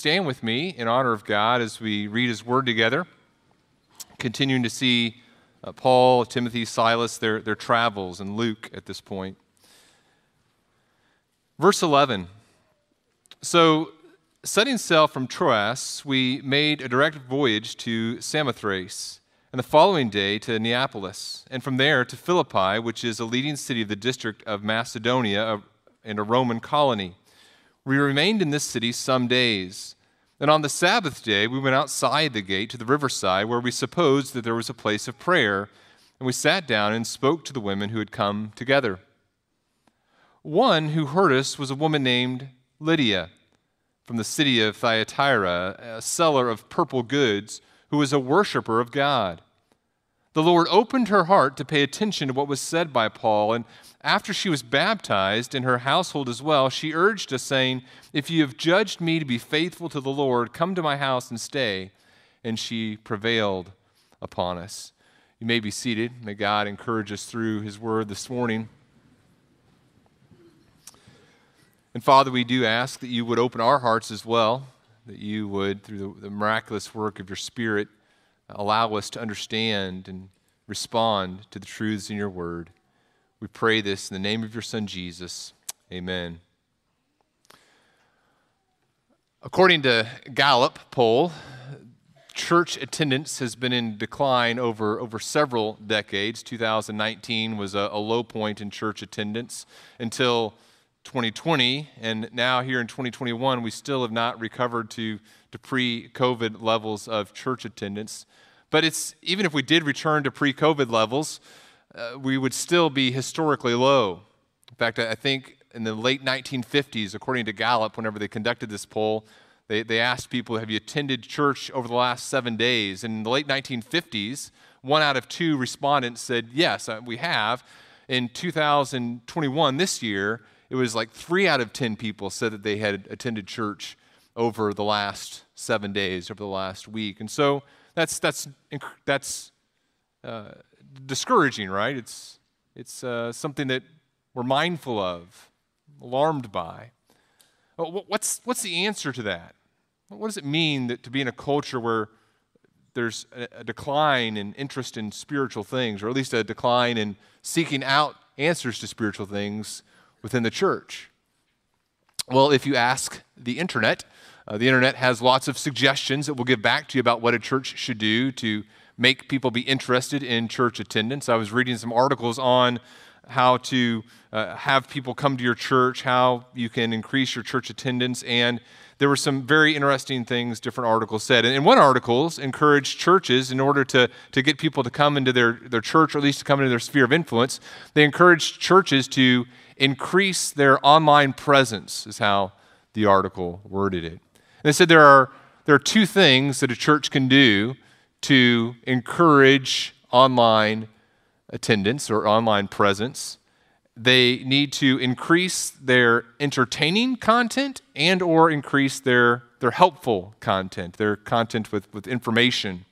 stand with me in honor of God as we read His Word together, continuing to see uh, Paul, Timothy, Silas, their, their travels, and Luke at this point. Verse 11. So, setting sail from Troas, we made a direct voyage to Samothrace, and the following day to Neapolis, and from there to Philippi, which is a leading city of the district of Macedonia and a Roman colony. We remained in this city some days. And on the Sabbath day, we went outside the gate to the riverside, where we supposed that there was a place of prayer, and we sat down and spoke to the women who had come together. One who heard us was a woman named Lydia from the city of Thyatira, a seller of purple goods, who was a worshiper of God. The Lord opened her heart to pay attention to what was said by Paul, and after she was baptized in her household as well, she urged us, saying, If you have judged me to be faithful to the Lord, come to my house and stay. And she prevailed upon us. You may be seated. May God encourage us through his word this morning. And Father, we do ask that you would open our hearts as well, that you would, through the, the miraculous work of your Spirit, allow us to understand and respond to the truths in your word. We pray this in the name of your Son, Jesus. Amen. According to Gallup poll, church attendance has been in decline over, over several decades. 2019 was a, a low point in church attendance until 2020, and now here in 2021, we still have not recovered to, to pre COVID levels of church attendance. But it's, even if we did return to pre COVID levels, uh, we would still be historically low. In fact, I think in the late 1950s, according to Gallup, whenever they conducted this poll, they, they asked people, Have you attended church over the last seven days? And in the late 1950s, one out of two respondents said, Yes, uh, we have. In 2021, this year, it was like three out of 10 people said that they had attended church over the last seven days, over the last week. And so that's, that's, that's uh, discouraging, right? It's, it's uh, something that we're mindful of, alarmed by. What's, what's the answer to that? What does it mean that, to be in a culture where there's a, a decline in interest in spiritual things, or at least a decline in seeking out answers to spiritual things within the church? Well, if you ask the internet, uh, the internet has lots of suggestions that we'll give back to you about what a church should do to make people be interested in church attendance. I was reading some articles on how to uh, have people come to your church, how you can increase your church attendance, and there were some very interesting things different articles said. And one article encouraged churches, in order to, to get people to come into their, their church, or at least to come into their sphere of influence, they encouraged churches to increase their online presence, is how the article worded it. They said there are, there are two things that a church can do to encourage online attendance or online presence. They need to increase their entertaining content and or increase their, their helpful content their content with, with information.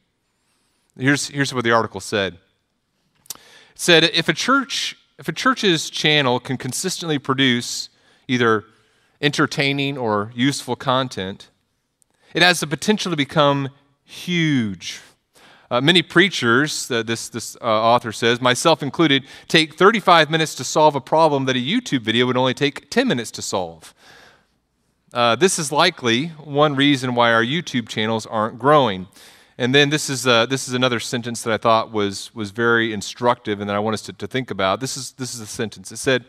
Here's, here's what the article said. It said if a church if a church's channel can consistently produce either entertaining or useful content, it has the potential to become huge. Uh, many preachers, uh, this, this uh, author says, myself included, take 35 minutes to solve a problem that a YouTube video would only take 10 minutes to solve. Uh, this is likely one reason why our YouTube channels aren't growing. And then this is, uh, this is another sentence that I thought was, was very instructive and that I want us to, to think about. This is, this is a sentence. It said,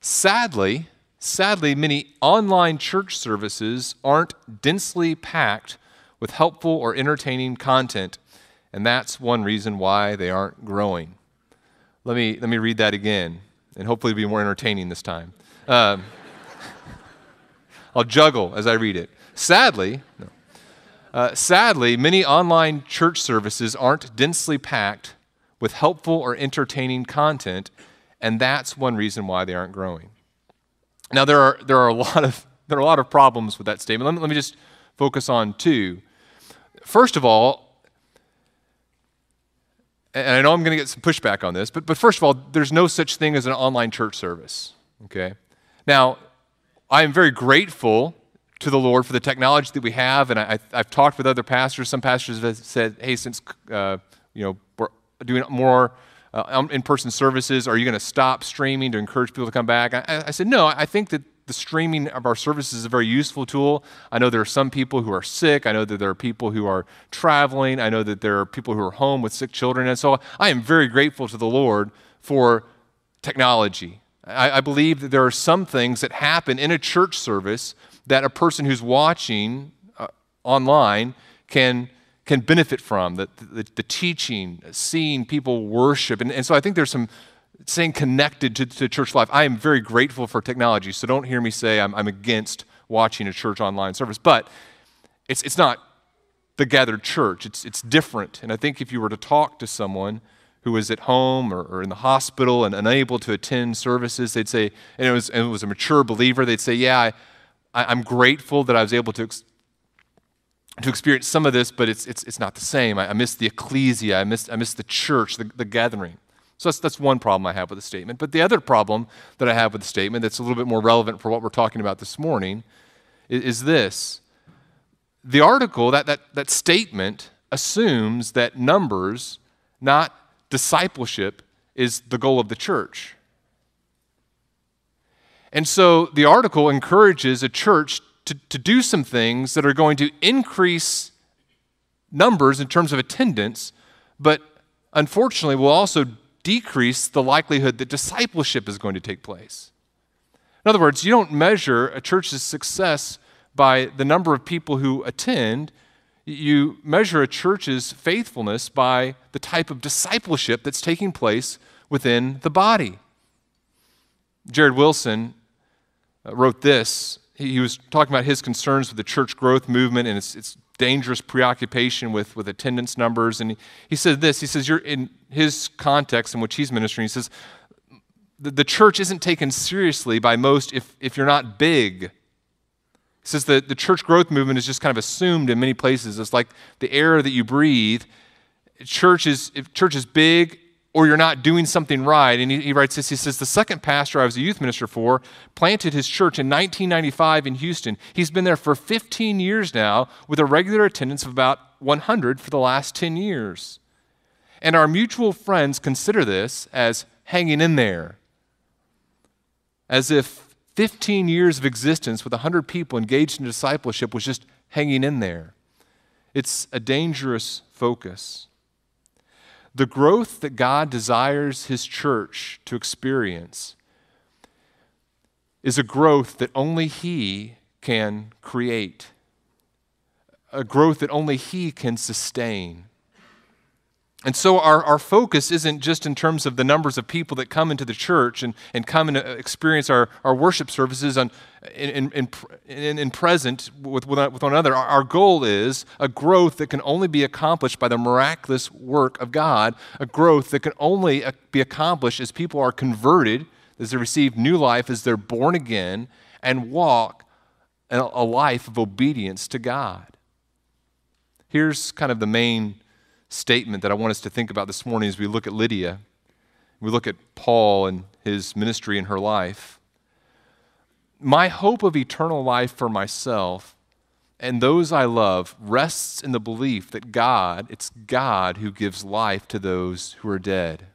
Sadly, sadly, many online church services aren't densely packed with helpful or entertaining content, and that's one reason why they aren't growing. Let me, let me read that again, and hopefully be more entertaining this time. Um, I'll juggle as I read it. Sadly, no. Uh, sadly, many online church services aren't densely packed with helpful or entertaining content, and that's one reason why they aren't growing. Now, there are, there are, a, lot of, there are a lot of problems with that statement. Let me, let me just focus on two. First of all, and I know I'm going to get some pushback on this, but, but first of all, there's no such thing as an online church service. Okay? Now, I am very grateful to the Lord for the technology that we have. And I, have talked with other pastors. Some pastors have said, hey, since uh, you know we're doing more uh, um, in-person services, are you going to stop streaming to encourage people to come back? I, I said, no. I think that the streaming of our services is a very useful tool. I know there are some people who are sick. I know that there are people who are traveling. I know that there are people who are home with sick children. And so I am very grateful to the Lord for technology. I, I believe that there are some things that happen in a church service that a person who's watching uh, online can, can benefit from the, the, the, teaching, seeing people worship. And, and so I think there's some saying connected to, to church life. I am very grateful for technology, so don't hear me say I'm, I'm against watching a church online service. But it's, it's not the gathered church, it's, it's different. And I think if you were to talk to someone, who was at home or, or in the hospital and unable to attend services, they'd say, and it was, and it was a mature believer, they'd say, Yeah, I, am grateful that I was able to, ex- to experience some of this, but it's, it's, it's not the same. I, I miss the ecclesia, I miss, I miss the church, the, the gathering. So that's, that's one problem I have with the statement. But the other problem that I have with the statement that's a little bit more relevant for what we're talking about this morning is, is this. The article, that, that, that statement, assumes that numbers, not discipleship is the goal of the church. And so the article encourages a church to, to do some things that are going to increase numbers in terms of attendance, but unfortunately will also decrease the likelihood that discipleship is going to take place. In other words, you don't measure a church's success by the number of people who attend, you measure a church's faithfulness by the type of discipleship that's taking place within the body. Jared Wilson uh, wrote this. He was talking about his concerns with the church growth movement and its, its dangerous preoccupation with, with attendance numbers. And he, he said this he says, You're in his context in which he's ministering, he says, the, the church isn't taken seriously by most if, if you're not big he says that the church growth movement is just kind of assumed in many places. It's like the air that you breathe. Church is, if church is big or you're not doing something right. And he, he writes this he says, The second pastor I was a youth minister for planted his church in 1995 in Houston. He's been there for 15 years now with a regular attendance of about 100 for the last 10 years. And our mutual friends consider this as hanging in there, as if 15 years of existence with 100 people engaged in discipleship was just hanging in there. It's a dangerous focus. The growth that God desires His church to experience is a growth that only He can create, a growth that only He can sustain. And so our, our focus isn't just in terms of the numbers of people that come into the church and, and come and uh, experience our, our worship services on, in, in, in, in present with, with one another. Our, our goal is a growth that can only be accomplished by the miraculous work of God, a growth that can only uh, be accomplished as people are converted, as they receive new life, as they're born again, and walk a life of obedience to God. Here's kind of the main statement that I want us to think about this morning as we look at Lydia. We look at Paul and his ministry and her life. My hope of eternal life for myself and those I love rests in the belief that God, it's God who gives life to those who are dead.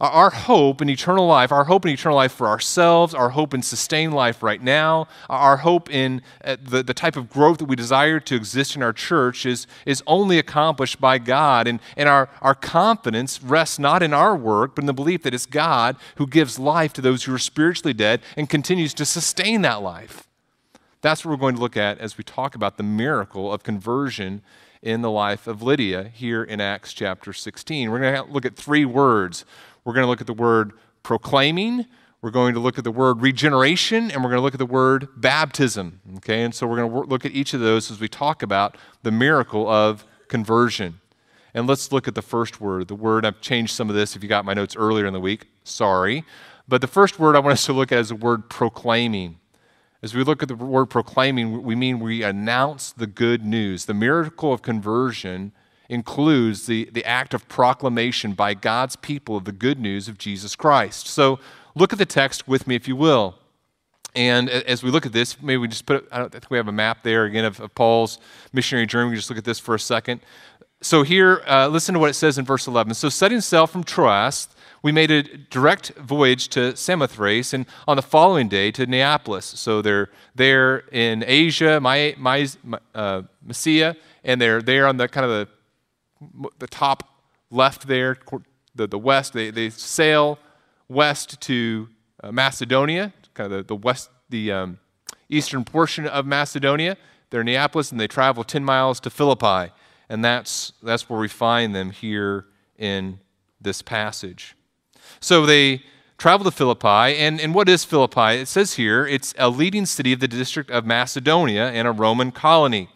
Our hope in eternal life, our hope in eternal life for ourselves, our hope in sustained life right now, our hope in uh, the, the type of growth that we desire to exist in our church is, is only accomplished by God. And, and our, our confidence rests not in our work, but in the belief that it's God who gives life to those who are spiritually dead and continues to sustain that life. That's what we're going to look at as we talk about the miracle of conversion in the life of Lydia here in Acts chapter 16. We're going to look at three words we're going to look at the word proclaiming, we're going to look at the word regeneration, and we're going to look at the word baptism. Okay, and so we're going to look at each of those as we talk about the miracle of conversion. And let's look at the first word. The word, I've changed some of this if you got my notes earlier in the week. Sorry. But the first word I want us to look at is the word proclaiming. As we look at the word proclaiming, we mean we announce the good news. The miracle of conversion includes the, the act of proclamation by God's people of the good news of Jesus Christ. So look at the text with me, if you will. And as we look at this, maybe we just put, I, don't, think we have a map there again of, of, Paul's missionary journey. We just look at this for a second. So here, uh, listen to what it says in verse 11. So setting sail from Troas, we made a direct voyage to Samothrace, and on the following day to Neapolis. So they're there in Asia, my, my, uh, and they're there on the kind of the, the top left there, the, the west. They, they sail west to uh, Macedonia, kind of the, the west, the um, eastern portion of Macedonia. They're in Neapolis, and they travel 10 miles to Philippi. And that's, that's where we find them here in this passage. So they travel to Philippi. And, and what is Philippi? It says here it's a leading city of the district of Macedonia and a Roman colony.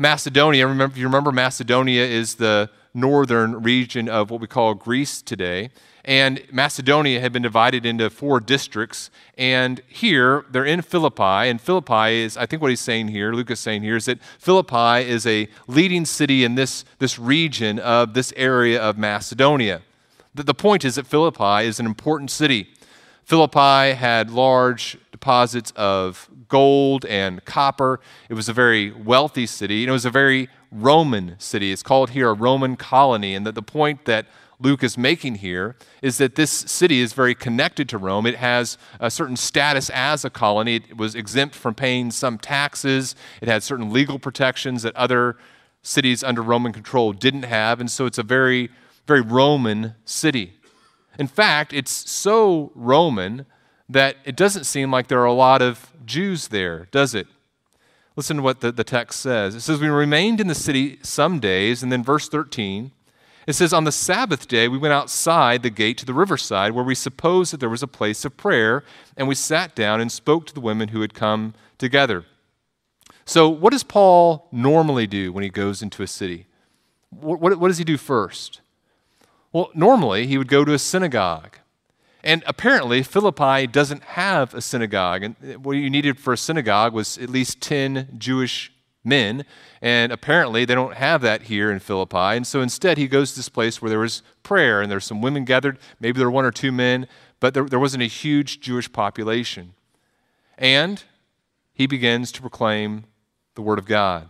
Macedonia, remember, if you remember, Macedonia is the northern region of what we call Greece today. And Macedonia had been divided into four districts. And here, they're in Philippi. And Philippi is, I think what he's saying here, Luke is saying here, is that Philippi is a leading city in this, this region of this area of Macedonia. The, the point is that Philippi is an important city. Philippi had large deposits of gold and copper. It was a very wealthy city, and it was a very Roman city. It's called here a Roman colony. And that the point that Luke is making here is that this city is very connected to Rome. It has a certain status as a colony. It was exempt from paying some taxes. It had certain legal protections that other cities under Roman control didn't have. And so it's a very, very Roman city. In fact, it's so Roman that it doesn't seem like there are a lot of Jews there, does it? Listen to what the, the text says. It says, We remained in the city some days, and then verse 13, it says, On the Sabbath day, we went outside the gate to the riverside, where we supposed that there was a place of prayer, and we sat down and spoke to the women who had come together. So, what does Paul normally do when he goes into a city? What, what, what does he do first? Well, normally he would go to a synagogue. And apparently, Philippi doesn't have a synagogue. And uh, what you needed for a synagogue was at least 10 Jewish men. And apparently, they don't have that here in Philippi. And so instead, he goes to this place where there was prayer and there's some women gathered. Maybe there were one or two men, but there, there wasn't a huge Jewish population. And he begins to proclaim the word of God.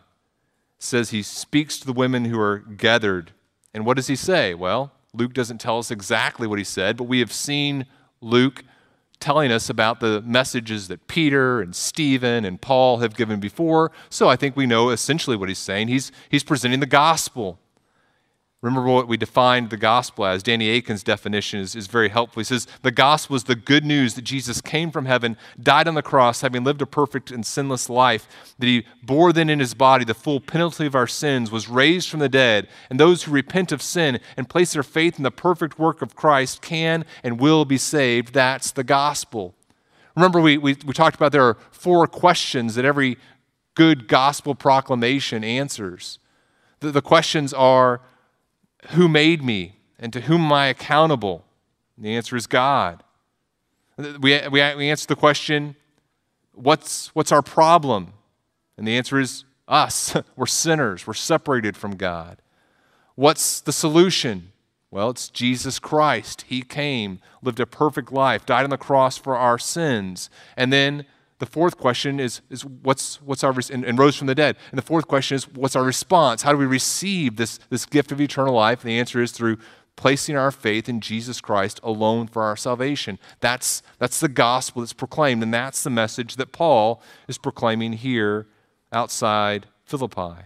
It says he speaks to the women who are gathered. And what does he say? Well, Luke doesn't tell us exactly what he said, but we have seen Luke telling us about the messages that Peter and Stephen and Paul have given before. So I think we know essentially what he's saying. He's, he's presenting the gospel. Remember what we defined the gospel as. Danny Akin's definition is, is very helpful. He says, The gospel is the good news that Jesus came from heaven, died on the cross, having lived a perfect and sinless life, that he bore then in his body the full penalty of our sins, was raised from the dead, and those who repent of sin and place their faith in the perfect work of Christ can and will be saved. That's the gospel. Remember, we, we, we talked about there are four questions that every good gospel proclamation answers. The, the questions are, who made me and to whom am I accountable? And the answer is God. We, we, we answer the question, what's, what's our problem? And the answer is us. we're sinners, we're separated from God. What's the solution? Well, it's Jesus Christ. He came, lived a perfect life, died on the cross for our sins, and then the fourth question is, is what's, what's our, and, and, rose from the dead. And the fourth question is, what's our response? How do we receive this, this gift of eternal life? And the answer is through placing our faith in Jesus Christ alone for our salvation. That's, that's the gospel that's proclaimed, and that's the message that Paul is proclaiming here outside Philippi.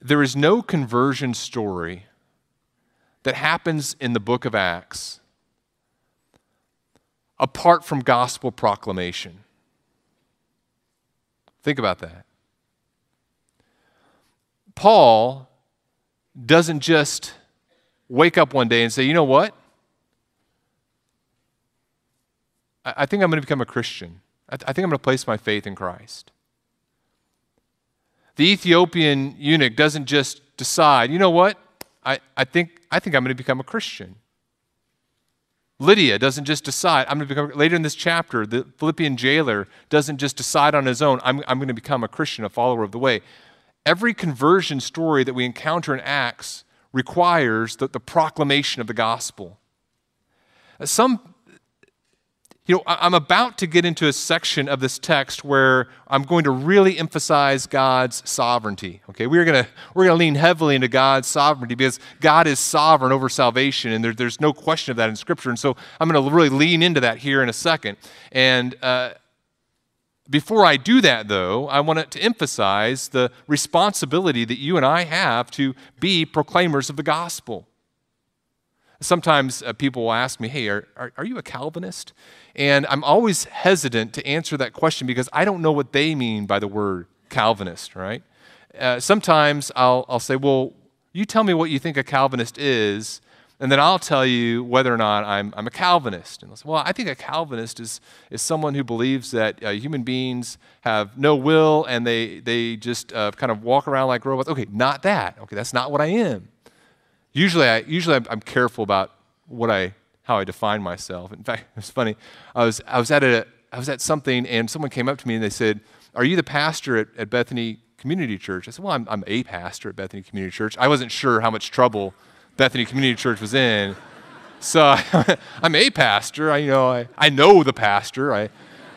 There is no conversion story that happens in the book of Acts apart from gospel proclamation. Think about that. Paul doesn't just wake up one day and say, you know what? I think I'm going to become a Christian. I think I'm going to place my faith in Christ. The Ethiopian eunuch doesn't just decide, you know what? I, I, think, I think I'm going to become a Christian. Lydia doesn't just decide, I'm going to become, later in this chapter, the Philippian jailer doesn't just decide on his own, I'm, I'm going to become a Christian, a follower of the way. Every conversion story that we encounter in Acts requires the, the proclamation of the gospel. Some, you know, I'm about to get into a section of this text where I'm going to really emphasize God's sovereignty. Okay, we're gonna we're gonna lean heavily into God's sovereignty because God is sovereign over salvation, and there, there's no question of that in Scripture. And so I'm going to really lean into that here in a second. And uh, before I do that, though, I want to emphasize the responsibility that you and I have to be proclaimers of the gospel. Sometimes uh, people will ask me, Hey, are, are, are you a Calvinist? And I'm always hesitant to answer that question because I don't know what they mean by the word Calvinist, right? Uh, sometimes I'll, I'll say, Well, you tell me what you think a Calvinist is, and then I'll tell you whether or not I'm, I'm a Calvinist. And they'll say, Well, I think a Calvinist is, is someone who believes that uh, human beings have no will and they, they just uh, kind of walk around like robots. Okay, not that. Okay, that's not what I am. Usually, I, usually I'm, I'm careful about what I, how I define myself. In fact, it's funny. I was, I was, at, a, I was at something, and someone came up to me and they said, Are you the pastor at, at Bethany Community Church? I said, Well, I'm, I'm a pastor at Bethany Community Church. I wasn't sure how much trouble Bethany Community Church was in. So I'm a pastor. I, you know, I, I know the pastor. I,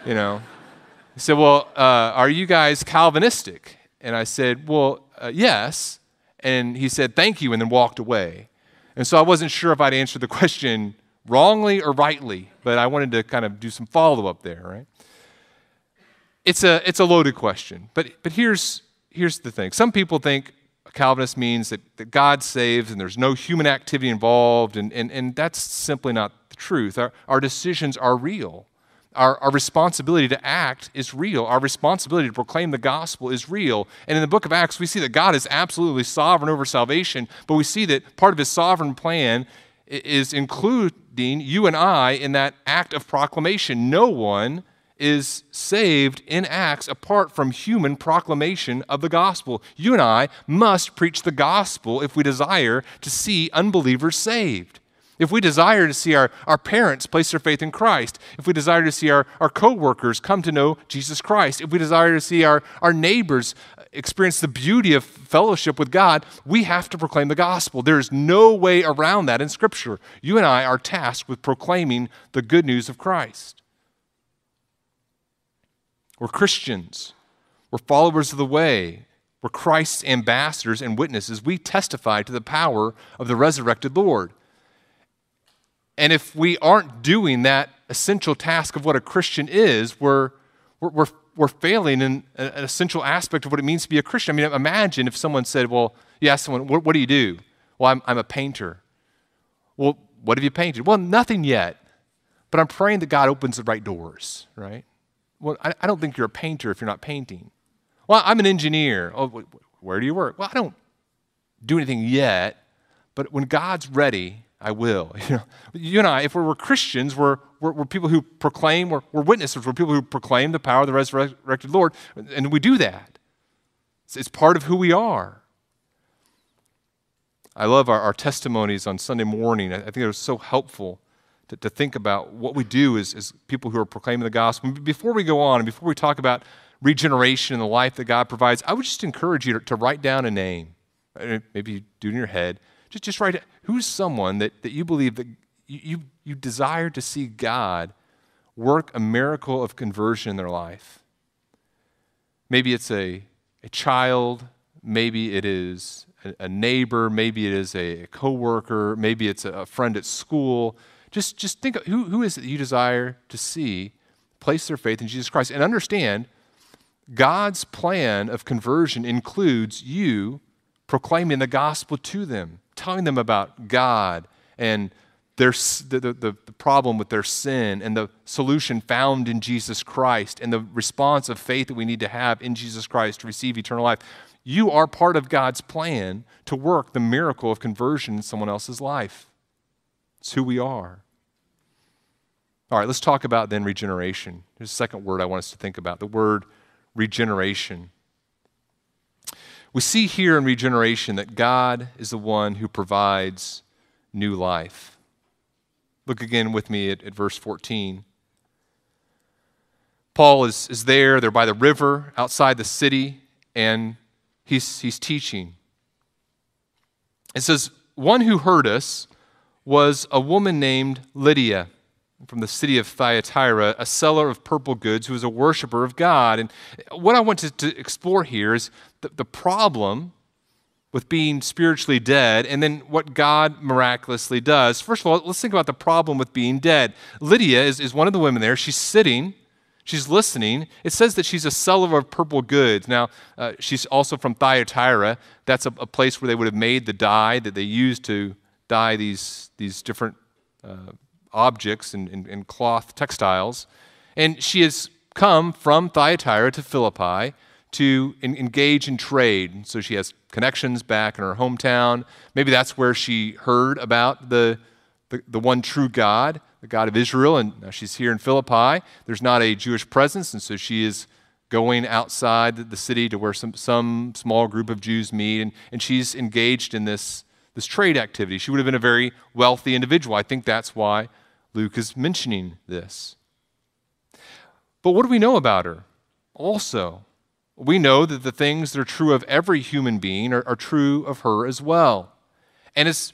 you know. He said, Well, uh, are you guys Calvinistic? And I said, Well, uh, yes. And he said, Thank you, and then walked away. And so I wasn't sure if I'd answered the question wrongly or rightly, but I wanted to kind of do some follow up there, right? It's a, it's a loaded question, but, but here's, here's the thing. Some people think Calvinist means that, that God saves and there's no human activity involved, and, and, and that's simply not the truth. Our, our decisions are real. Our, our responsibility to act is real. Our responsibility to proclaim the gospel is real. And in the book of Acts, we see that God is absolutely sovereign over salvation, but we see that part of his sovereign plan is including you and I in that act of proclamation. No one is saved in Acts apart from human proclamation of the gospel. You and I must preach the gospel if we desire to see unbelievers saved. If we desire to see our, our parents place their faith in Christ, if we desire to see our, our co-workers come to know Jesus Christ, if we desire to see our, our neighbors uh, experience the beauty of fellowship with God, we have to proclaim the gospel. There is no way around that in Scripture. You and I are tasked with proclaiming the good news of Christ. We're Christians. We're followers of the way. We're Christ's ambassadors and witnesses. We testify to the power of the resurrected Lord. And if we aren't doing that essential task of what a Christian is, we're, we're, we're, failing in an essential aspect of what it means to be a Christian. I mean, imagine if someone said, Well, you ask someone, What, what do you do? Well, I'm, I'm a painter. Well, what have you painted? Well, nothing yet, but I'm praying that God opens the right doors, right? Well, I, I don't think you're a painter if you're not painting. Well, I'm an engineer. Oh, where do you work? Well, I don't do anything yet, but when God's ready, I will. You, know, you and I, if we're, we're Christians, we're, we're, we're, people who proclaim, we're, we're, witnesses, we're people who proclaim the power of the resurrected Lord, and we do that. It's, it's part of who we are. I love our, our testimonies on Sunday morning. I, I think they're so helpful to, to think about what we do as, as people who are proclaiming the gospel. Before we go on, and before we talk about regeneration and the life that God provides, I would just encourage you to, to write down a name. Maybe do it in your head just, just write it. Who's someone that, that you believe that you, you, desire to see God work a miracle of conversion in their life? Maybe it's a, a child, maybe it is a, a neighbor, maybe it is a, a coworker, maybe it's a, a friend at school. Just, just think of who, who is it that you desire to see place their faith in Jesus Christ and understand God's plan of conversion includes you proclaiming the gospel to them telling them about God and their, the, the, the problem with their sin and the solution found in Jesus Christ and the response of faith that we need to have in Jesus Christ to receive eternal life. You are part of God's plan to work the miracle of conversion in someone else's life. It's who we are. All right, let's talk about then regeneration. There's a second word I want us to think about the word regeneration. We see here in regeneration that God is the one who provides new life. Look again with me at, at verse 14. Paul is, is there, they're by the river outside the city, and he's, he's teaching. It says, One who heard us was a woman named Lydia. From the city of Thyatira, a seller of purple goods who was a worshiper of God. And what I want to, to explore here is the, the problem with being spiritually dead and then what God miraculously does. First of all, let's think about the problem with being dead. Lydia is, is one of the women there. She's sitting, she's listening. It says that she's a seller of purple goods. Now, uh, she's also from Thyatira. That's a, a, place where they would have made the dye that they used to dye these, these different uh, objects and, and, and cloth textiles. And she has come from Thyatira to Philippi to in, engage in trade. So she has connections back in her hometown. Maybe that's where she heard about the, the, the, one true God, the God of Israel, and now she's here in Philippi. There's not a Jewish presence, and so she is going outside the city to where some, some small group of Jews meet, and, and she's engaged in this, this trade activity. She would have been a very wealthy individual. I think that's why Luke is mentioning this. But what do we know about her? Also, we know that the things that are true of every human being are, are true of her as well. And it's,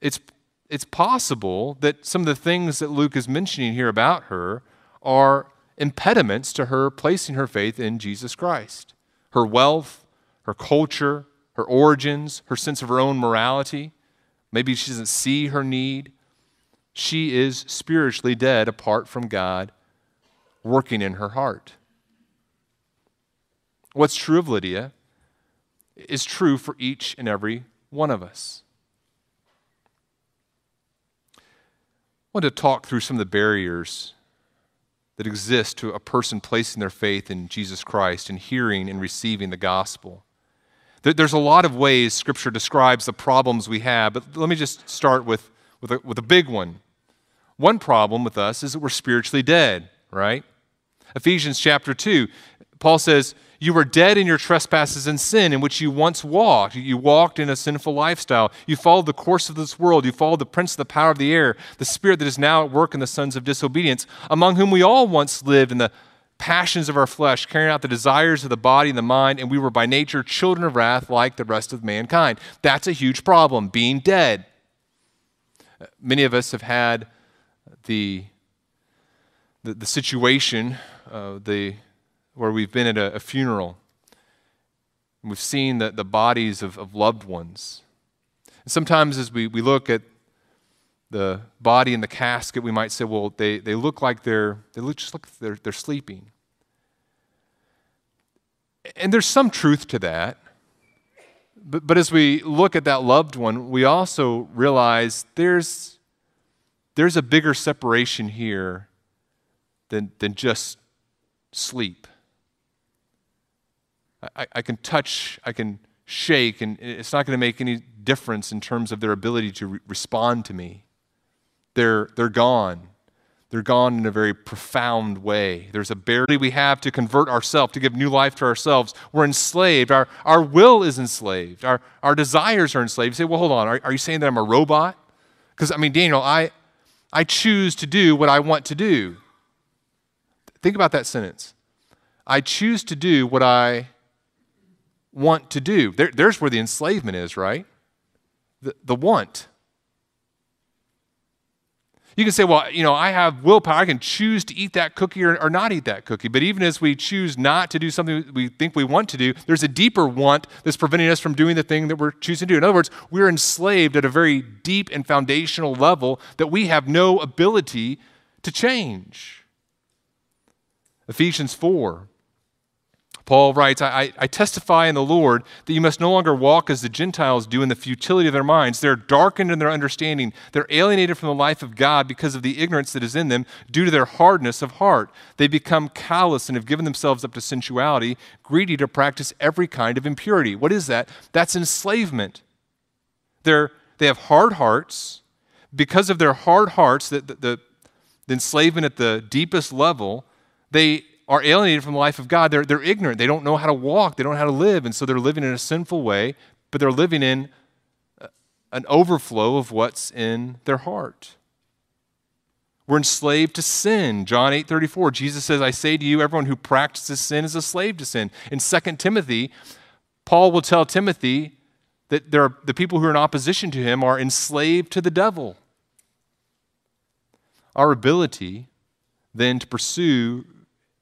it's, it's possible that some of the things that Luke is mentioning here about her are impediments to her placing her faith in Jesus Christ. Her wealth, her culture, her origins, her sense of her own morality. Maybe she doesn't see her need. She is spiritually dead apart from God working in her heart. What's true of Lydia is true for each and every one of us. I want to talk through some of the barriers that exist to a person placing their faith in Jesus Christ and hearing and receiving the gospel. There's a lot of ways Scripture describes the problems we have, but let me just start with, with, a, with a big one. One problem with us is that we're spiritually dead, right? Ephesians chapter 2, Paul says, you were dead in your trespasses and sin in which you once walked. You walked in a sinful lifestyle. You followed the course of this world. You followed the prince of the power of the air, the spirit that is now at work in the sons of disobedience, among whom we all once lived in the passions of our flesh, carrying out the desires of the body and the mind, and we were by nature children of wrath like the rest of mankind. That's a huge problem, being dead. Many of us have had the, the, the situation, uh, the where we've been at a, a funeral we've seen the, the bodies of, of loved ones. And sometimes as we, we look at the body in the casket, we might say, well, they, they look like they're, they look just like they're, they're sleeping. And there's some truth to that. But, but as we look at that loved one, we also realize there's, there's a bigger separation here than, than just sleep. I, I can touch, I can shake, and it's not going to make any difference in terms of their ability to re- respond to me. They're, they're gone. They're gone in a very profound way. There's a barrier we have to convert ourselves, to give new life to ourselves. We're enslaved. Our, our will is enslaved. Our, our desires are enslaved. You say, well, hold on. Are, are you saying that I'm a robot? Because, I mean, Daniel, I, I choose to do what I want to do. Think about that sentence. I choose to do what I want to do. There, there's where the enslavement is, right? The, the want. You can say, well, you know, I have willpower. I can choose to eat that cookie or, or, not eat that cookie. But even as we choose not to do something we think we want to do, there's a deeper want that's preventing us from doing the thing that we're choosing to do. In other words, we're enslaved at a very deep and foundational level that we have no ability to change. Ephesians 4 Paul writes, I, I, testify in the Lord that you must no longer walk as the Gentiles do in the futility of their minds. They're darkened in their understanding. They're alienated from the life of God because of the ignorance that is in them due to their hardness of heart. They become callous and have given themselves up to sensuality, greedy to practice every kind of impurity. What is that? That's enslavement. They're, they have hard hearts. Because of their hard hearts, the, the, the enslavement at the deepest level, they are alienated from the life of God. They're, they're ignorant. They don't know how to walk. They don't know how to live. And so they're living in a sinful way, but they're living in uh, an overflow of what's in their heart. We're enslaved to sin. John 8 34, Jesus says, I say to you, everyone who practices sin is a slave to sin. In 2 Timothy, Paul will tell Timothy that there are, the people who are in opposition to him are enslaved to the devil. our ability then to pursue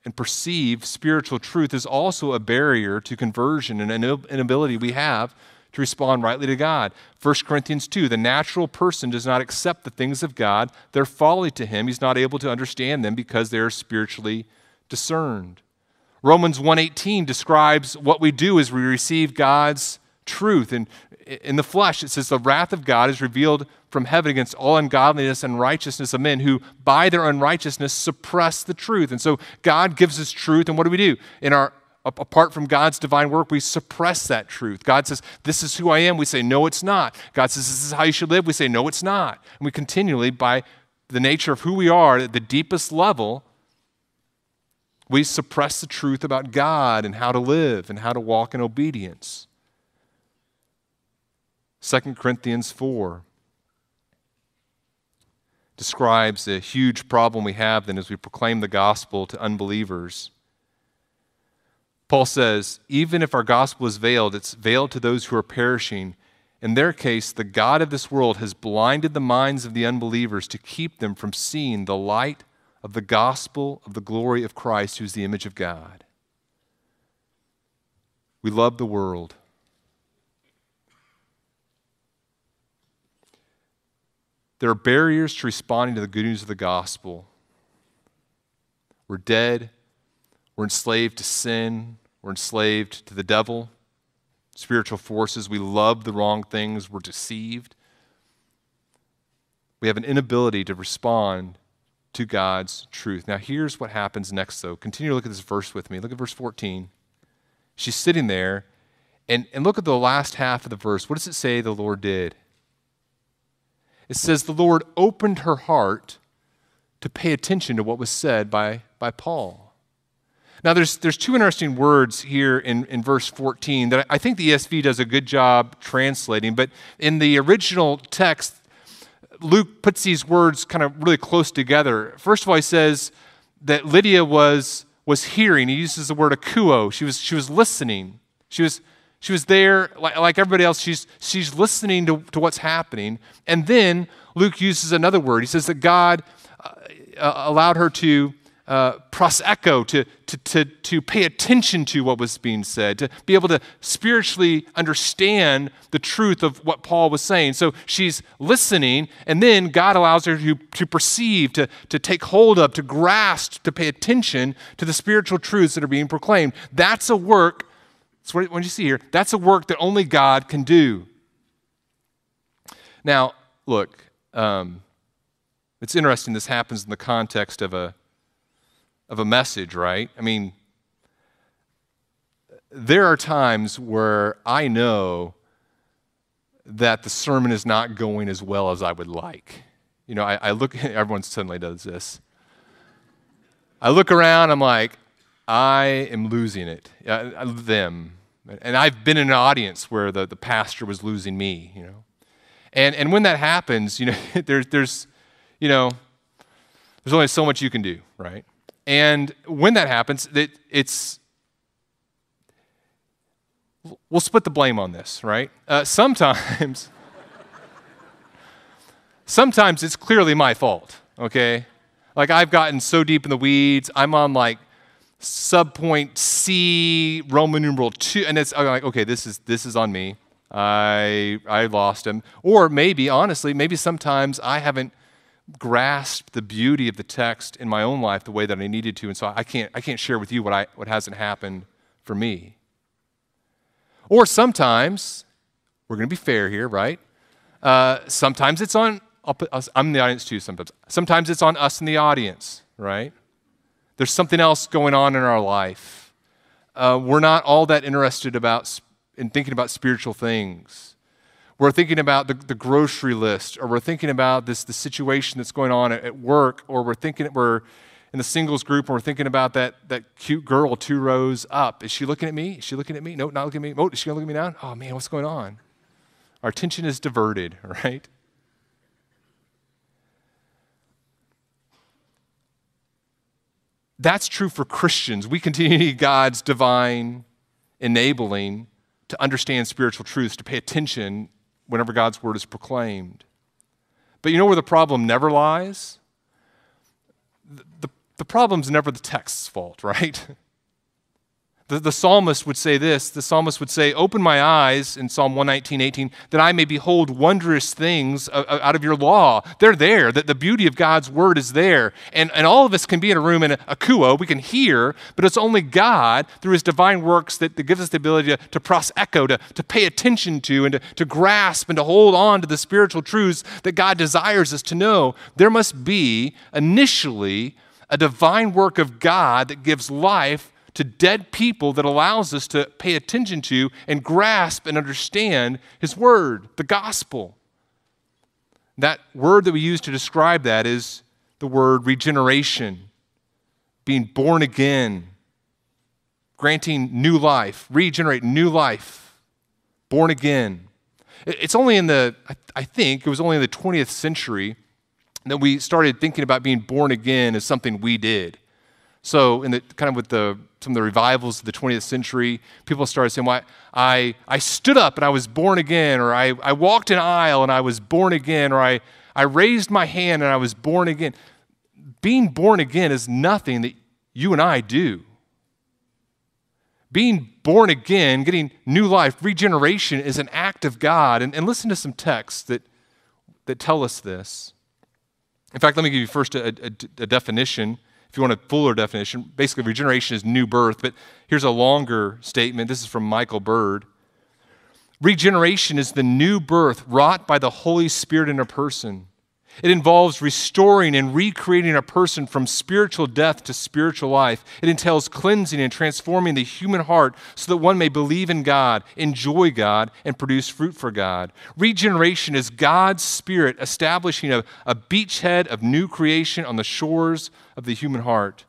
and perceive spiritual truth is also a barrier to conversion and an inability we have to respond rightly to God. 1 Corinthians 2 The natural person does not accept the things of God, they're folly to him. He's not able to understand them because they are spiritually discerned. Romans 1:18 describes what we do as we receive God's truth and in the flesh it says the wrath of God is revealed from heaven against all ungodliness and righteousness of men who by their unrighteousness suppress the truth. And so God gives us truth and what do we do? In our apart from God's divine work, we suppress that truth. God says, This is who I am. We say, No, it's not. God says, This is how you should live. We say, No, it's not. And we continually, by the nature of who we are at the deepest level, we suppress the truth about God and how to live and how to walk in obedience. 2 Corinthians 4 describes a huge problem we have then as we proclaim the gospel to unbelievers. Paul says, even if our gospel is veiled, it's veiled to those who are perishing. In their case, the God of this world has blinded the minds of the unbelievers to keep them from seeing the light of the gospel of the glory of Christ, who's the image of God. We love the world. There are barriers to responding to the good news of the gospel. We're dead. We're enslaved to sin. We're enslaved to the devil, spiritual forces. We love the wrong things. We're deceived. We have an inability to respond to God's truth. Now, here's what happens next, though. Continue to look at this verse with me. Look at verse 14. She's sitting there, and, and look at the last half of the verse. What does it say the Lord did? It says, The Lord opened her heart to pay attention to what was said by, by Paul. Now, there's, there's two interesting words here in, in verse 14 that I think the ESV does a good job translating, but in the original text, Luke puts these words kind of really close together. First of all, he says that Lydia was, was hearing. He uses the word akuo. She was, she was listening. She was, she was there, like, like everybody else, she's, she's listening to, to what's happening. And then Luke uses another word. He says that God uh, allowed her to uh, proseko, to, to, to, to pay attention to what was being said, to be able to spiritually understand the truth of what Paul was saying. So she's listening, and then God allows her to, to perceive, to, to take hold of, to grasp, to pay attention to the spiritual truths that are being proclaimed. That's a work, that's what, what you see here, that's a work that only God can do. Now, look, um, it's interesting this happens in the context of a of a message, right? I mean, there are times where I know that the sermon is not going as well as I would like. You know, I, I look, everyone suddenly does this. I look around, I'm like, I am losing it. Uh, them. And I've been in an audience where the, the pastor was losing me, you know. And, and when that happens, you know, there's, there's, you know, there's only so much you can do, right? And when that happens, it, it's we'll split the blame on this, right? Uh, sometimes, sometimes it's clearly my fault. Okay, like I've gotten so deep in the weeds. I'm on like subpoint C Roman numeral two, and it's I'm like, okay, this is this is on me. I I lost him, or maybe honestly, maybe sometimes I haven't grasped the beauty of the text in my own life the way that I needed to, and so I can't, I can't share with you what, I, what hasn't happened for me. Or sometimes, we're going to be fair here, right? Uh, sometimes it's on, I'm in the audience too sometimes. Sometimes it's on us in the audience, right? There's something else going on in our life. Uh, we're not all that interested about in thinking about spiritual things we're thinking about the, the grocery list, or we're thinking about this the situation that's going on at, at work, or we're thinking we're in the singles group and we're thinking about that, that cute girl two rows up. Is she looking at me? Is she looking at me? No, not looking at me. Oh, is she going to look at me now? Oh, man, what's going on? Our attention is diverted, right? That's true for Christians. We continue to need God's divine enabling to understand spiritual truths, to pay attention whenever God's word is proclaimed. But you know where the problem never lies? the, the, the problem's never the text's fault, right? The, the psalmist would say this the psalmist would say, Open my eyes in Psalm 119, 18, that I may behold wondrous things out of your law. They're there, that the beauty of God's word is there. And, and all of us can be in a room in a, akouo, we can hear, but it's only God through his divine works that, that gives us the ability to, to prosecho, to, to pay attention to, and to, to grasp and to hold on to the spiritual truths that God desires us to know. There must be initially a divine work of God that gives life to dead people that allows us to pay attention to and grasp and understand His Word, the gospel. That word that we use to describe that is the word regeneration, being born again, granting new life, regenerate new life, born again. It's only in the, I think, it was only in the 20th century that we started thinking about being born again as something we did. So, in the kind of with the some of the revivals of the 20th century, people started saying, well, I, I stood up and I was born again, or I, I walked an aisle and I was born again, or I, I raised my hand and I was born again. Being born again is nothing that you and I do. Being born again, getting new life, regeneration is an act of God. And, and listen to some texts that, that tell us this. In fact, let me give you first a, a, a definition if you want a fuller definition, basically regeneration is new birth, but here's a longer statement. This is from Michael Bird. Regeneration is the new birth wrought by the Holy Spirit in a person. It involves restoring and recreating a person from spiritual death to spiritual life. It entails cleansing and transforming the human heart so that one may believe in God, enjoy God, and produce fruit for God. Regeneration is God's Spirit establishing a, a beachhead of new creation on the shores of the human heart.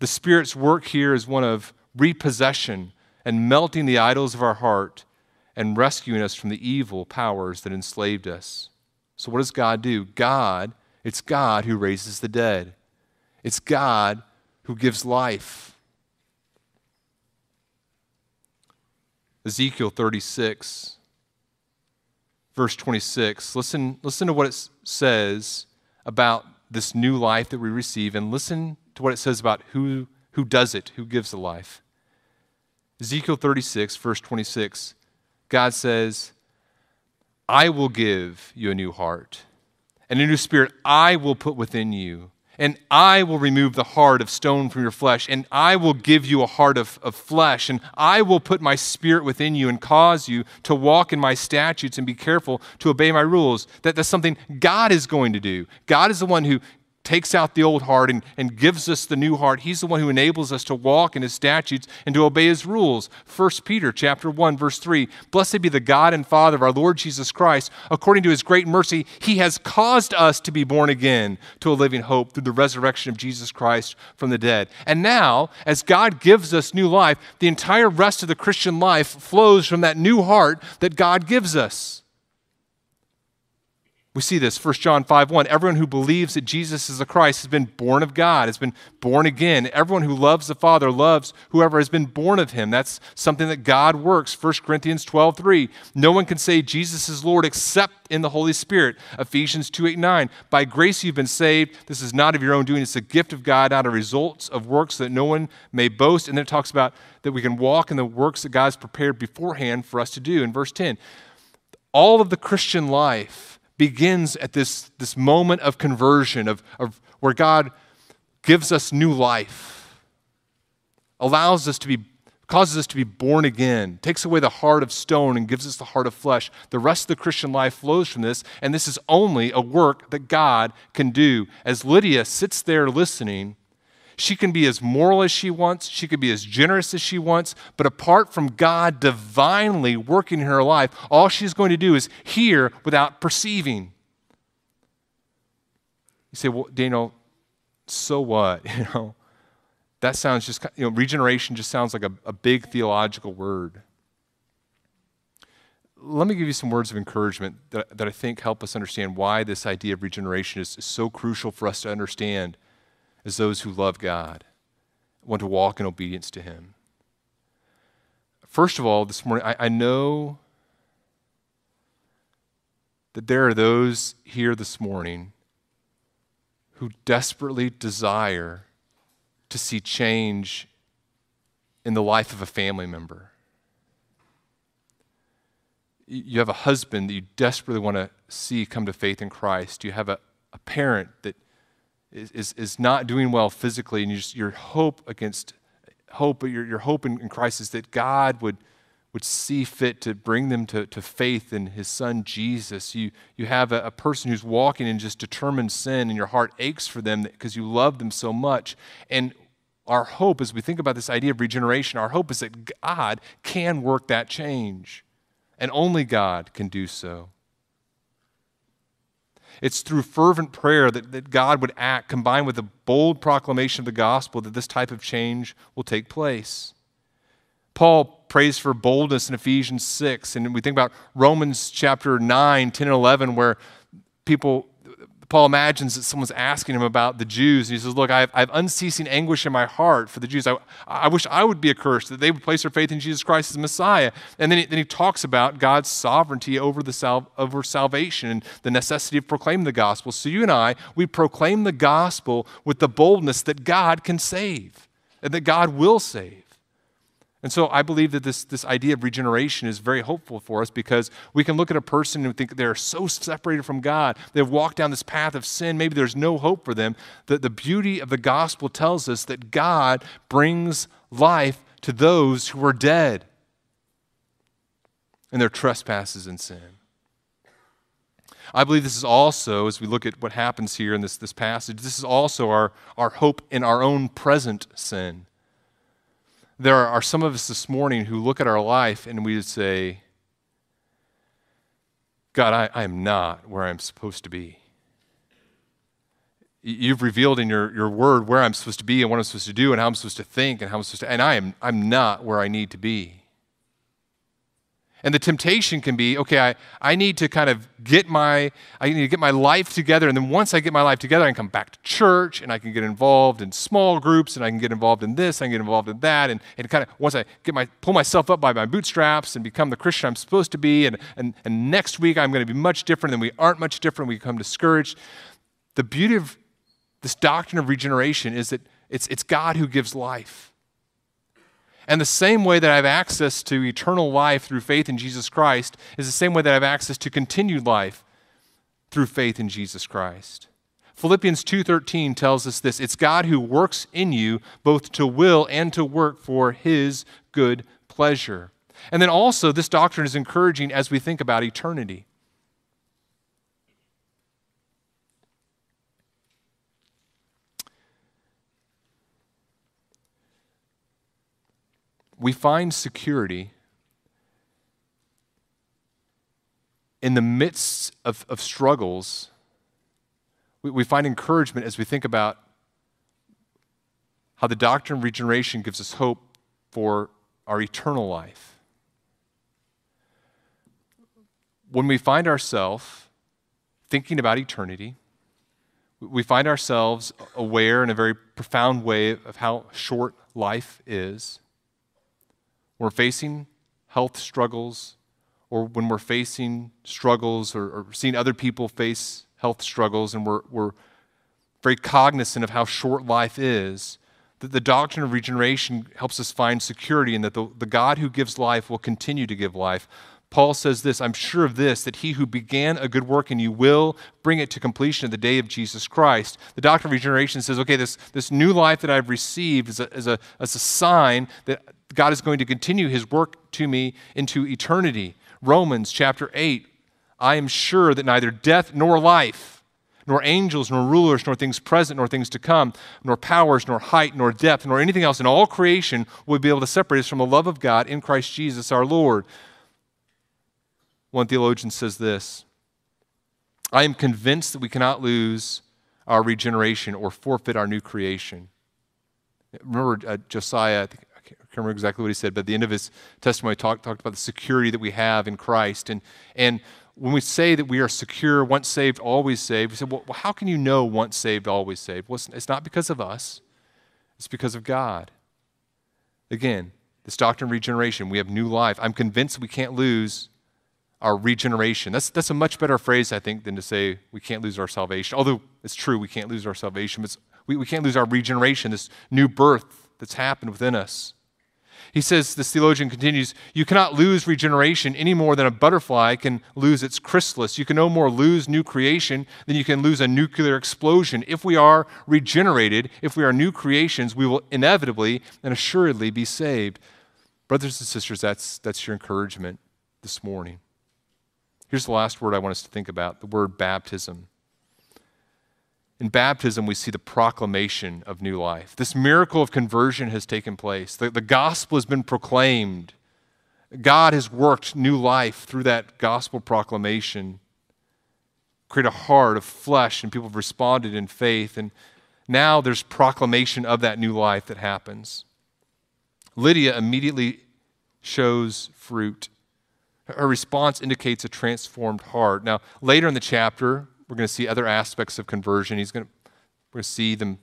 The Spirit's work here is one of repossession and melting the idols of our heart and rescuing us from the evil powers that enslaved us. So, what does God do? God, it's God who raises the dead, it's God who gives life. Ezekiel 36, verse 26. Listen, listen to what it says about this new life that we receive, and listen to what it says about who, who does it, who gives the life. Ezekiel 36, verse 26, God says, I will give you a new heart, and a new spirit I will put within you. And I will remove the heart of stone from your flesh, and I will give you a heart of, of flesh, and I will put my spirit within you and cause you to walk in my statutes and be careful to obey my rules. That, that's something God is going to do. God is the one who takes out the old heart and, and gives us the new heart. He's the one who enables us to walk in his statutes and to obey his rules. 1 Peter chapter 1, verse 3. Blessed be the God and Father of our Lord Jesus Christ. According to his great mercy, he has caused us to be born again to a living hope through the resurrection of Jesus Christ from the dead. And now, as God gives us new life, the entire rest of the Christian life flows from that new heart that God gives us. We see this, 1 John 5 1. Everyone who believes that Jesus is the Christ has been born of God, has been born again. Everyone who loves the Father loves whoever has been born of him. That's something that God works. 1 Corinthians 12 3. No one can say Jesus is Lord except in the Holy Spirit. Ephesians 2 8 9. By grace you've been saved. This is not of your own doing, it's a gift of God, not a result of works that no one may boast. And then it talks about that we can walk in the works that God's prepared beforehand for us to do. In verse 10, all of the Christian life begins at this, this moment of conversion, of, of where God gives us new life, allows us to be, causes us to be born again, takes away the heart of stone and gives us the heart of flesh. The rest of the Christian life flows from this, and this is only a work that God can do. As Lydia sits there listening, she can be as moral as she wants, she can be as generous as she wants, but apart from God divinely working in her life, all she's going to do is hear without perceiving. You say, well, Daniel, so what? You know, that sounds just, you know, regeneration just sounds like a, a big theological word. Let me give you some words of encouragement that, that I think help us understand why this idea of regeneration is, is so crucial for us to understand as those who love God, want to walk in obedience to Him. First of all, this morning, I, I know that there are those here this morning who desperately desire to see change in the life of a family member. You have a husband that you desperately want to see come to faith in Christ. You have a, a parent that is, is, is not doing well physically, and you just, your hope against hope, your, your hope in, in Christ is that God would, would see fit to bring them to, to faith in his son Jesus. You, you have a, a person who's walking in just determined sin, and your heart aches for them because you love them so much. And our hope, as we think about this idea of regeneration, our hope is that God can work that change, and only God can do so. It's through fervent prayer that, that God would act, combined with a bold proclamation of the gospel, that this type of change will take place. Paul prays for boldness in Ephesians 6, and we think about Romans chapter 9, 10, and 11, where people Paul imagines that someone's asking him about the Jews, and he says, Look, I have, I have unceasing anguish in my heart for the Jews. I, I, wish I would be accursed, that they would place their faith in Jesus Christ as Messiah. And then he, then he talks about God's sovereignty over, the sal, over salvation and the necessity of proclaiming the gospel. So you and I, we proclaim the gospel with the boldness that God can save and that God will save. And so I believe that this, this idea of regeneration is very hopeful for us because we can look at a person and think they're so separated from God. They've walked down this path of sin. Maybe there's no hope for them. That the beauty of the gospel tells us that God brings life to those who are dead in their trespasses and sin. I believe this is also, as we look at what happens here in this, this passage, this is also our, our hope in our own present sin there are some of us this morning who look at our life and we would say, God, I, I am not where I'm supposed to be. You've revealed in your, your word where I'm supposed to be and what I'm supposed to do and how I'm supposed to think and how I'm supposed to, and I am I'm not where I need to be. And the temptation can be, okay, I, I need to kind of get my, I need to get my life together. And then once I get my life together, I can come back to church and I can get involved in small groups and I can get involved in this, I can get involved in that. And, and kind of once I get my, pull myself up by my bootstraps and become the Christian I'm supposed to be, and, and, and next week I'm going to be much different and we aren't much different. We become discouraged. The beauty of this doctrine of regeneration is that it's, it's God who gives life. And the same way that I have access to eternal life through faith in Jesus Christ is the same way that I have access to continued life through faith in Jesus Christ. Philippians 2:13 tells us this, it's God who works in you both to will and to work for his good pleasure. And then also this doctrine is encouraging as we think about eternity. We find security in the midst of, of struggles. We, we find encouragement as we think about how the doctrine of regeneration gives us hope for our eternal life. When we find ourselves thinking about eternity, we find ourselves aware in a very profound way of how short life is we're facing health struggles, or when we're facing struggles or, or seeing other people face health struggles, and we're, we're very cognizant of how short life is, that the doctrine of regeneration helps us find security in that the, the God who gives life will continue to give life. Paul says this I'm sure of this, that he who began a good work in you will bring it to completion at the day of Jesus Christ. The doctrine of regeneration says, okay, this, this new life that I've received is a, is, a, is a sign that God is going to continue his work to me into eternity. Romans chapter 8 I am sure that neither death nor life, nor angels, nor rulers, nor things present, nor things to come, nor powers, nor height, nor depth, nor anything else in all creation will be able to separate us from the love of God in Christ Jesus our Lord. One theologian says this I am convinced that we cannot lose our regeneration or forfeit our new creation. Remember uh, Josiah, I think, can't remember exactly what he said, but at the end of his testimony, talked, talked about the security that we have in Christ. And, and when we say that we are secure, once saved, always saved, we say, well, how can you know once saved, always saved? Well, it's not because of us, it's because of God. Again, this doctrine of regeneration, we have new life. I'm convinced we can't lose our regeneration. That's, that's a much better phrase, I think, than to say we can't lose our salvation. Although it's true, we can't lose our salvation, but we, we can't lose our regeneration, this new birth that's happened within us. He says, this theologian continues, you cannot lose regeneration any more than a butterfly can lose its chrysalis. You can no more lose new creation than you can lose a nuclear explosion. If we are regenerated, if we are new creations, we will inevitably and assuredly be saved. Brothers and sisters, that's, that's your encouragement this morning. Here's the last word I want us to think about the word baptism. In baptism, we see the proclamation of new life. This miracle of conversion has taken place. The, the gospel has been proclaimed. God has worked new life through that gospel proclamation, create a heart of flesh, and people have responded in faith. And now there's proclamation of that new life that happens. Lydia immediately shows fruit. Her response indicates a transformed heart. Now, later in the chapter, we're going to see other aspects of conversion. He's going to, we're going to see them,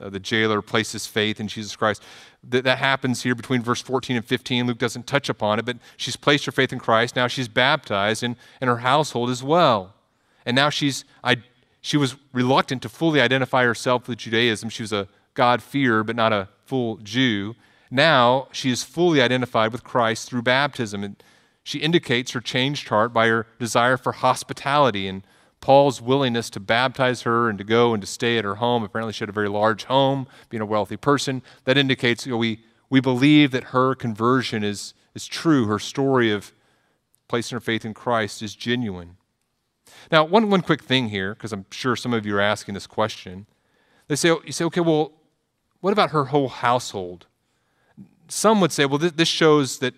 uh, the jailer places faith in Jesus Christ. That, that happens here between verse 14 and 15. Luke doesn't touch upon it, but she's placed her faith in Christ. Now she's baptized and, in her household as well. And now she's, I, she was reluctant to fully identify herself with Judaism. She was a God-fearer, but not a full Jew. Now she is fully identified with Christ through baptism. And she indicates her changed heart by her desire for hospitality and Paul's willingness to baptize her and to go and to stay at her home. Apparently, she had a very large home, being a wealthy person. That indicates you know, we, we believe that her conversion is, is true. Her story of placing her faith in Christ is genuine. Now, one, one quick thing here, because I'm sure some of you are asking this question. They say, you say, okay, well, what about her whole household? Some would say, well, th- this shows that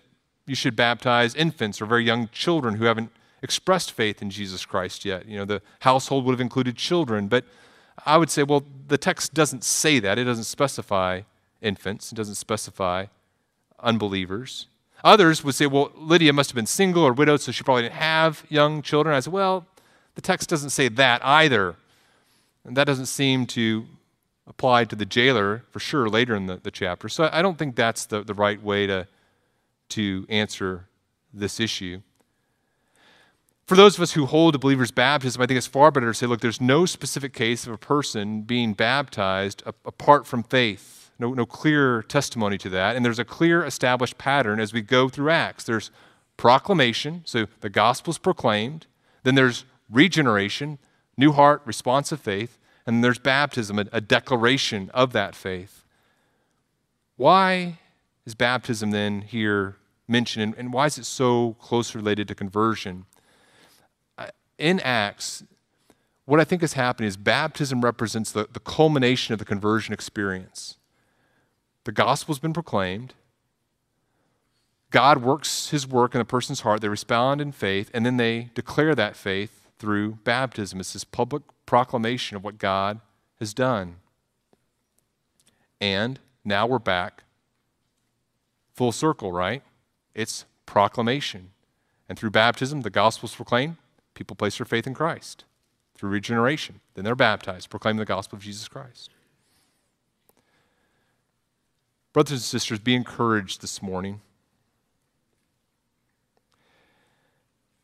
you should baptize infants or very young children who haven't expressed faith in Jesus Christ yet. You know, the household would have included children, but I would say, well, the text doesn't say that. It doesn't specify infants, it doesn't specify unbelievers. Others would say, well, Lydia must have been single or widowed, so she probably didn't have young children. I said, well, the text doesn't say that either. And that doesn't seem to apply to the jailer for sure later in the, the chapter. So I don't think that's the, the right way to, to answer this issue. For those of us who hold a believer's baptism, I think it's far better to say, look, there's no specific case of a person being baptized apart from faith. No, no clear testimony to that. And there's a clear established pattern as we go through Acts. There's proclamation, so the gospel's proclaimed. Then there's regeneration, new heart, responsive faith. And then there's baptism, a, a declaration of that faith. Why is baptism then here mentioned, and, and why is it so closely related to conversion? In Acts, what I think is happening is baptism represents the, the culmination of the conversion experience. The gospel's been proclaimed. God works his work in a person's heart. They respond in faith, and then they declare that faith through baptism. It's this public proclamation of what God has done. And now we're back full circle, right? It's proclamation. And through baptism, the gospel is proclaimed, people place their faith in Christ through regeneration. Then they're baptized, proclaiming the gospel of Jesus Christ. Brothers and sisters, be encouraged this morning.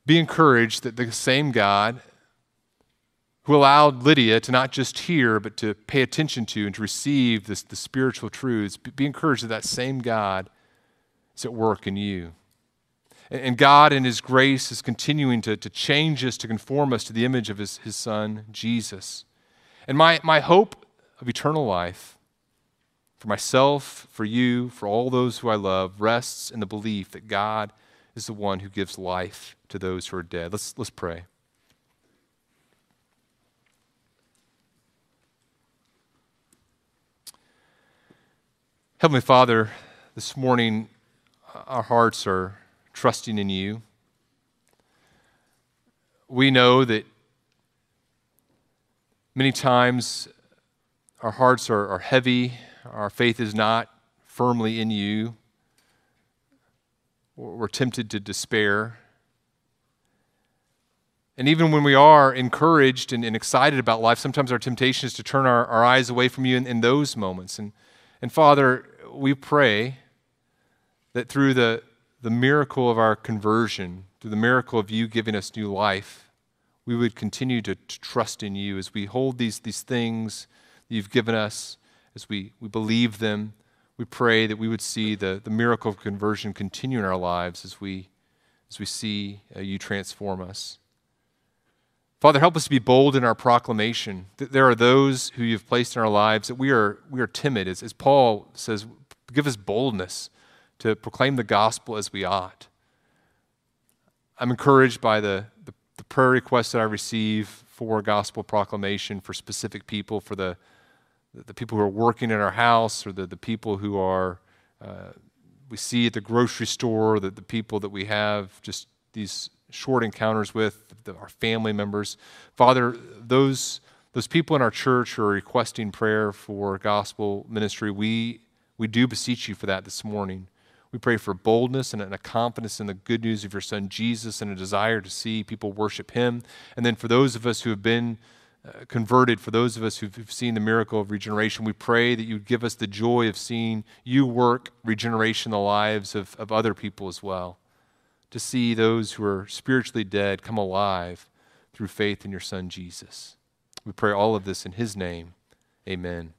Be encouraged that the same God who allowed Lydia to not just hear, but to pay attention to and to receive this, the spiritual truths, be encouraged that that same God is at work in you. And God, in His grace, is continuing to, to change us, to conform us to the image of His, his Son, Jesus. And my, my hope of eternal life for myself, for you, for all those who I love, rests in the belief that God is the one who gives life to those who are dead. Let's, let's pray. Heavenly Father, this morning our hearts are trusting in you. We know that many times our hearts are, are heavy, our faith is not firmly in you. We're tempted to despair. And even when we are encouraged and, and, excited about life, sometimes our temptation is to turn our, our eyes away from you in, in those moments. And, and Father, we pray that through the the miracle of our conversion, through the miracle of you giving us new life, we would continue to, to trust in you as we hold these, these things that you've given us, as we, we believe them. We pray that we would see the, the miracle of conversion continue in our lives as we, as we see uh, you transform us. Father, help us to be bold in our proclamation. That there are those who you've placed in our lives that we are, we are timid. As, as Paul says, give us boldness to proclaim the gospel as we ought. I'm encouraged by the, the, the prayer requests that I receive for gospel proclamation for specific people, for the, the people who are working in our house or the, the people who are, uh, we see at the grocery store, the, the people that we have just these short encounters with, the, our family members. Father, those, those people in our church who are requesting prayer for gospel ministry, we, we do beseech you for that this morning. We pray for boldness and a confidence in the good news of your son Jesus and a desire to see people worship him. And then for those of us who have been uh, converted, for those of us who've, seen the miracle of regeneration, we pray that you give us the joy of seeing you work regeneration in the lives of, of other people as well. To see those who are spiritually dead come alive through faith in your son Jesus. We pray all of this in his name. Amen.